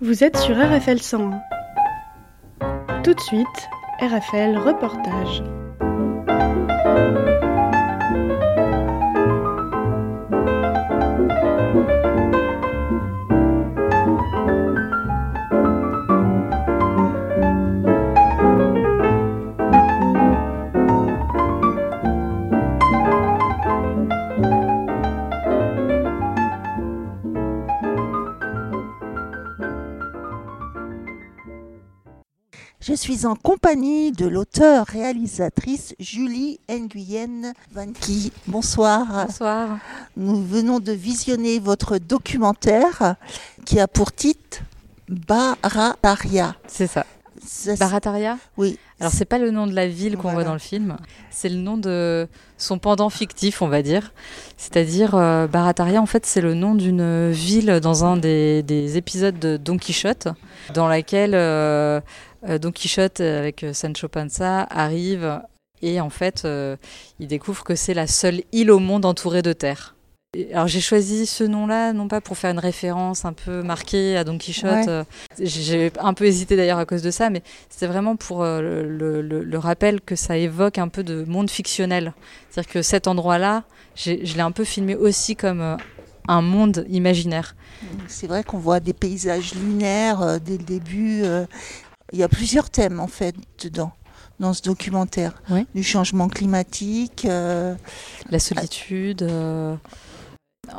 Vous êtes sur RFL 101. Tout de suite, RFL Reportage. Suis en compagnie de l'auteur-réalisatrice Julie Nguyen Vanki. Bonsoir. Bonsoir. Nous venons de visionner votre documentaire qui a pour titre Barataria. C'est ça. Barataria? Oui. Alors c'est pas le nom de la ville qu'on Voilà. voit dans le film, c'est le nom de son pendant fictif, on va dire. C'est-à-dire euh, Barataria, en fait, c'est le nom d'une ville dans un des, des épisodes de Don Quichotte, dans laquelle euh, euh, Don Quichotte avec Sancho Panza arrive et en fait, euh, il découvre que c'est la seule île au monde entourée de terre. Alors j'ai choisi ce nom-là, non pas pour faire une référence un peu marquée à Don Quichotte. Ouais. euh, J'ai un peu hésité d'ailleurs à cause de ça, mais c'était vraiment pour euh, le, le- le rappel que ça évoque un peu de monde fictionnel. C'est-à-dire que cet endroit-là, je l'ai un peu filmé aussi comme euh, un monde imaginaire. C'est vrai qu'on voit des paysages lunaires dès le début. Il y a plusieurs thèmes en fait dedans, dans ce documentaire. Du changement climatique. euh, La solitude. euh,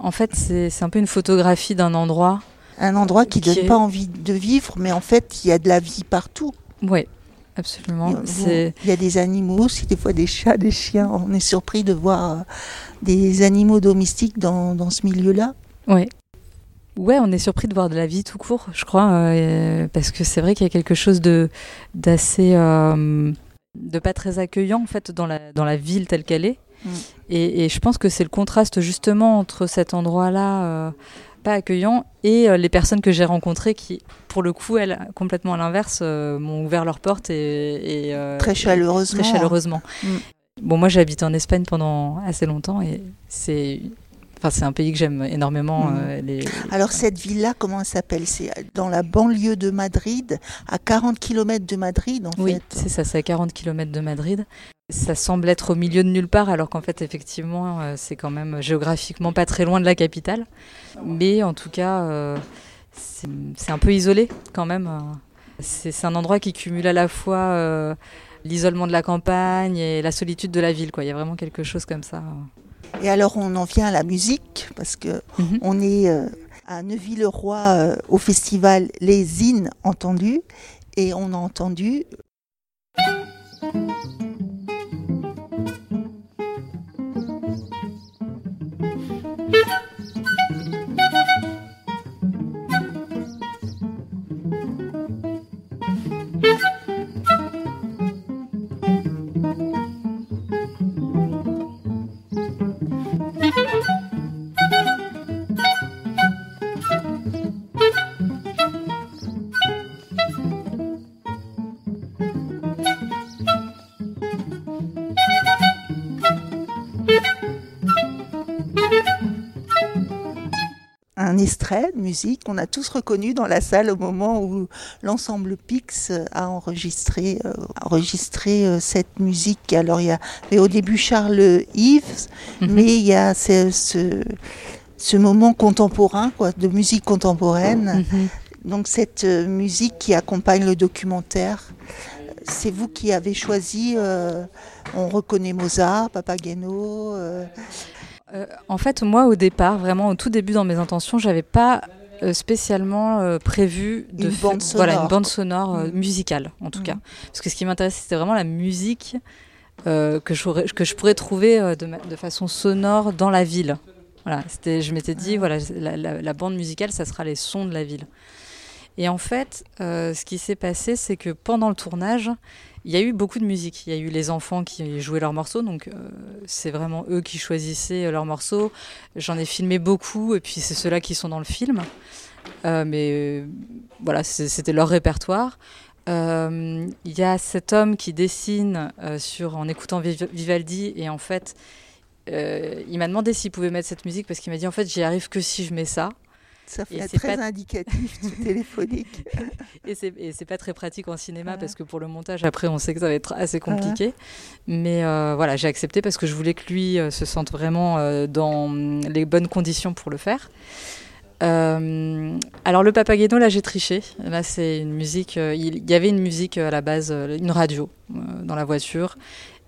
En fait, c'est un peu une photographie d'un endroit. un endroit qui Qui donne est- pas envie de vivre, mais en fait, il y a de la vie partout. Oui, absolument. Il y a- des animaux aussi, des fois des chats, des chiens. On est surpris de voir euh, des animaux domestiques dans, dans ce milieu-là. Ouais. Ouais, on est surpris de voir de la vie tout court, je crois, euh, parce que c'est vrai qu'il y a quelque chose de d'assez euh, de pas très accueillant en fait dans la dans la ville telle qu'elle est. Mm. Et, et je pense que c'est le contraste justement entre cet endroit-là euh, pas accueillant et euh, les personnes que j'ai rencontrées qui, pour le coup, elles complètement à l'inverse, euh, m'ont ouvert leurs portes et, et, Très chaleureusement. très chaleureusement. Mm. Bon, moi j'ai habité en Espagne pendant assez longtemps et c'est enfin c'est un pays que j'aime énormément. Mm. euh, les... Alors cette ville-là, comment elle s'appelle? C'est dans la banlieue de Madrid, à 40 km de Madrid en Oui, fait. c'est ça, c'est à 40 km de Madrid. Ça semble être au milieu de nulle part, alors qu'en fait, effectivement, euh, c'est quand même géographiquement pas très loin de la capitale. Mais en tout cas, euh, c'est un peu isolé quand même. euh. C'est un endroit qui cumule à la fois euh, l'isolement de la campagne et la solitude de la ville. Quoi. Il y a vraiment quelque chose comme ça. Et alors on en vient à la musique, parce que Mhm. on est à Neuville-le-Roi au festival Les Innes entendus, et on a entendu de musique qu'on a tous reconnu dans la salle au moment où l'ensemble Pix a enregistré, euh, enregistré euh, cette musique. Alors il y avait au début Charles Yves, Mhm. mais il y a ce, ce, ce moment contemporain, quoi, de musique contemporaine. Mhm. Donc cette euh, musique qui accompagne le documentaire, c'est vous qui avez choisi. euh, on reconnaît Mozart, Papageno. euh, Euh, en fait, moi, au départ, vraiment au tout début dans mes intentions, j'avais pas euh, spécialement euh, prévu de Une faire- bande voilà sonore, une bande sonore euh, musicale, en tout Mm. cas. Parce que ce qui m'intéressait, c'était vraiment la musique euh, que, j'aurais- que je pourrais trouver de, façon sonore dans la ville. Voilà, c'était, je m'étais dit, voilà, la, la- la bande musicale, ça sera les sons de la ville. Et en fait, euh, ce qui s'est passé, c'est que pendant le tournage, il y a eu beaucoup de musique. Il y a eu les enfants qui jouaient leurs morceaux, donc euh, c'est vraiment eux qui choisissaient euh, leurs morceaux. J'en ai filmé beaucoup, et puis c'est ceux-là qui sont dans le film. Mais voilà, c'était leur répertoire. Il y a cet homme qui dessine en écoutant Viv- Vivaldi, et en fait, il m'a demandé s'il pouvait mettre cette musique parce qu'il m'a dit en fait, j'y arrive que si je mets ça. Ça fait très pas- indicatif du téléphonique. Et c'est, pas très pratique en cinéma parce que pour le montage, après, on sait que ça va être assez compliqué. Mais euh, voilà, j'ai accepté parce que je voulais que lui euh, se sente vraiment euh, dans les bonnes conditions pour le faire. Euh, alors le Papageno, là j'ai triché. Là c'est une musique. euh, il y avait une musique à la base, une radio euh, dans la voiture,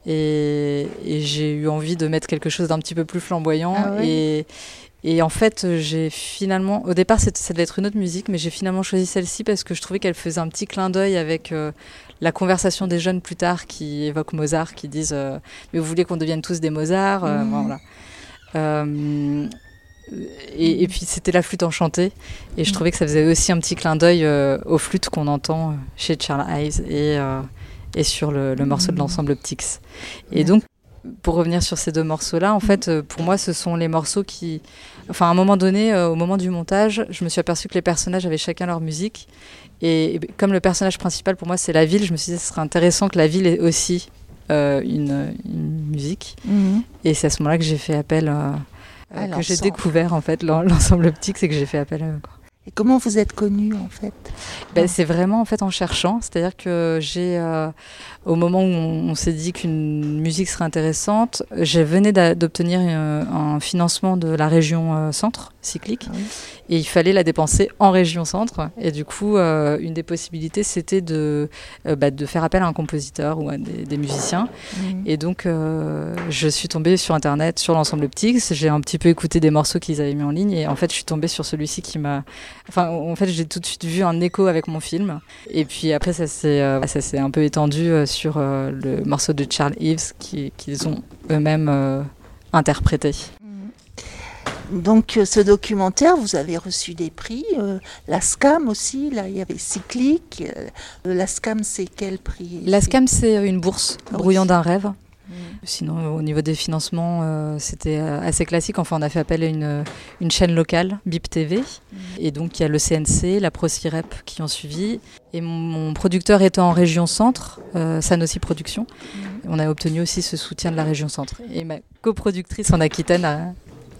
et, et j'ai eu envie de mettre quelque chose d'un petit peu plus flamboyant. Ah ouais? Et, et en fait, j'ai finalement, au départ, c'était- ça devait être une autre musique, mais j'ai finalement choisi celle-ci parce que je trouvais qu'elle faisait un petit clin d'œil avec euh, la conversation des jeunes plus tard qui évoquent Mozart, qui disent euh, Mais vous voulez qu'on devienne tous des Mozart Euh, Mhm. voilà. Euh, et, et puis c'était la flûte enchantée, et je Mhm. trouvais que ça faisait aussi un petit clin d'œil euh, aux flûtes qu'on entend euh, chez Charles Hayes et, euh, et sur le, le morceau de Mhm. l'ensemble Optics. Et donc, pour revenir sur ces deux morceaux-là, en fait, euh, pour moi, ce sont les morceaux qui. Enfin, à un moment donné, euh, au moment du montage, je me suis aperçu que les personnages avaient chacun leur musique. Et, comme le personnage principal, pour moi, c'est la ville, je me suis dit que ce serait intéressant que la ville ait aussi euh, une, une musique. Mhm. Et c'est à ce moment-là que j'ai fait appel. euh, À que j'ai découvert en fait l'en- l'ensemble optique, c'est que j'ai fait appel à eux. quoi. Et comment vous êtes connu en fait? Ben, c'est vraiment en fait en cherchant, c'est-à-dire que j'ai, euh, au moment où on, s'est dit qu'une musique serait intéressante, je venais d'obtenir euh, un financement de la région euh, centre cyclique Ah oui. et il fallait la dépenser en région centre. Et du coup, euh, une des possibilités c'était de, euh, bah, de faire appel à un compositeur ou à des, des musiciens. Mhm. Et donc, euh, je suis tombée sur Internet, sur l'ensemble Optics. J'ai un petit peu écouté des morceaux qu'ils avaient mis en ligne. Et en fait, je suis tombée sur celui-ci qui m'a. Enfin, en fait, j'ai tout de suite vu un écho avec mon film. Et puis après, ça s'est un peu étendu sur le morceau de Charles Eves qui- qu'ils ont eux-mêmes interprété. Donc euh, ce documentaire, vous avez reçu des prix, euh, la SCAM aussi, là il y avait Cyclique. euh, la SCAM c'est quel prix? La SCAM, c'est une bourse, Ah oui. brouillant d'un rêve. Mhm. Sinon, au niveau des financements, euh, c'était assez classique. Enfin, on a fait appel à une, une chaîne locale, BIP TV. Et donc, il y a le CNC, la ProCirep qui ont suivi. Et mon, mon producteur étant en région centre, euh, Sanofi Productions, on a obtenu aussi ce soutien de la région centre. Et ma coproductrice en Aquitaine a,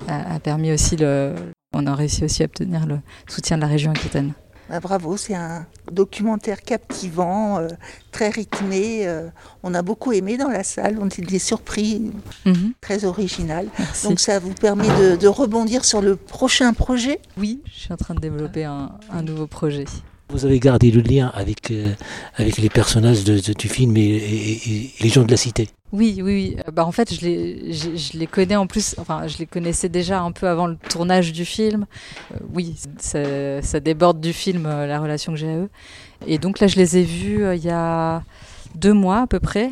a- a permis aussi le. On a réussi aussi à obtenir le soutien de la région Aquitaine. Ah, bravo, c'est un documentaire captivant, euh, très rythmé. euh, on a beaucoup aimé dans la salle, on était surpris, Mhm, très original. merci. Donc ça vous permet de, de rebondir sur le prochain projet? oui, je suis en train de développer un, un nouveau projet. Vous avez gardé le lien avec, euh, avec les personnages de- de- du film et, et- et- et les gens de la cité. Oui, oui, oui. Euh, Bah, en fait, je les, je, je les connais en plus, enfin, je les connaissais déjà un peu avant le tournage du film. Euh, oui, ça, ça déborde du film, euh, la relation que j'ai à eux. Et donc là, je les ai vus euh, il y a deux mois à peu près.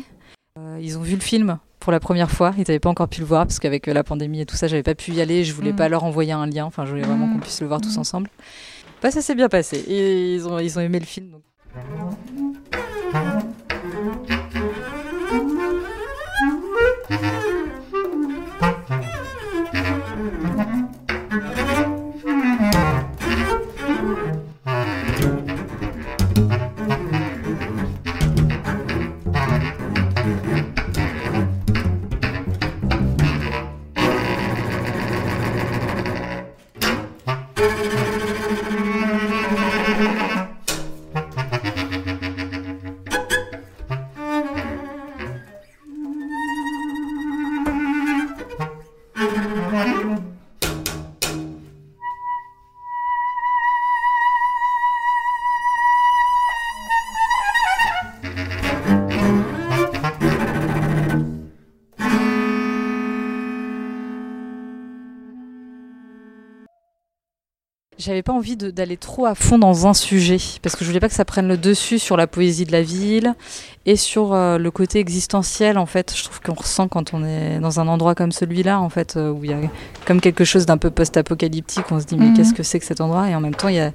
Euh, ils ont vu le film pour la première fois. Ils n'avaient pas encore pu le voir parce qu'avec la pandémie et tout ça, j'avais pas pu y aller. Je voulais Mhm. pas leur envoyer un lien. Enfin, je voulais vraiment Mhm. qu'on puisse le voir tous Mhm. ensemble. Bah, ça s'est bien passé. Ils ont, ils ont aimé le film. donc. J'avais pas envie d'aller trop à fond dans un sujet parce que je voulais pas que ça prenne le dessus sur la poésie de la ville et sur euh, le côté existentiel en fait. Je trouve qu'on ressent quand on est dans un endroit comme celui-là en fait euh, où il y a comme quelque chose d'un peu post-apocalyptique. On se dit mais Mhm. qu'est-ce que c'est que cet endroit? Et en même temps il y a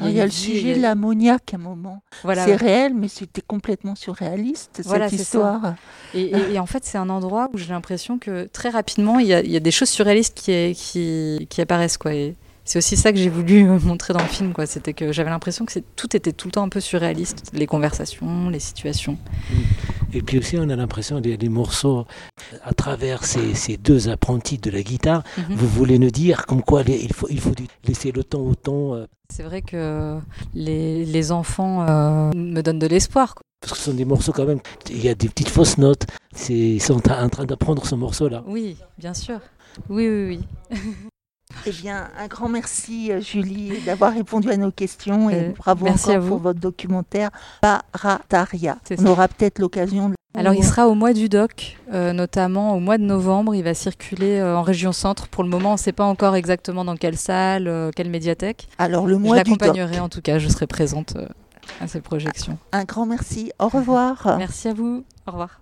Il y a une le sujet a- de l'ammoniaque à un moment. voilà c'est réel, mais c'était complètement surréaliste, Voilà, cette histoire. Et, et- et en fait, c'est un endroit où j'ai l'impression que très rapidement, il y a, il y a des choses surréalistes qui, qui, qui apparaissent. Quoi. Et c'est aussi ça que j'ai voulu montrer dans le film. Quoi. C'était que j'avais l'impression que tout était tout le temps un peu surréaliste. Les conversations, les situations. Et puis aussi, on a l'impression des, des morceaux à travers ces, ces, deux apprentis de la guitare. Mm -hmm. Vous voulez nous dire comme quoi les, il, faut, il faut laisser le temps au temps. Euh. C'est vrai que les, les enfants euh, me donnent de l'espoir. Parce que ce sont des morceaux quand même, il y a des petites fausses notes. Ils sont en train d'apprendre ce morceau-là. Oui, bien sûr. Oui, oui, oui. Eh bien, un grand merci Julie d'avoir répondu à nos questions et euh, bravo merci encore pour votre documentaire Parataria. On aura peut-être l'occasion de... Alors il sera au mois du doc, euh, notamment au mois de novembre. Il va circuler euh, en région centre. Pour le moment, on ne sait pas encore exactement dans quelle salle, euh, quelle médiathèque. Alors le mois je l'accompagnerai en tout cas, je serai présente euh, à ces projections. Un grand merci. Au revoir. Merci à vous. Au revoir.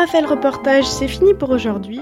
RFL Reportage, c'est fini pour aujourd'hui.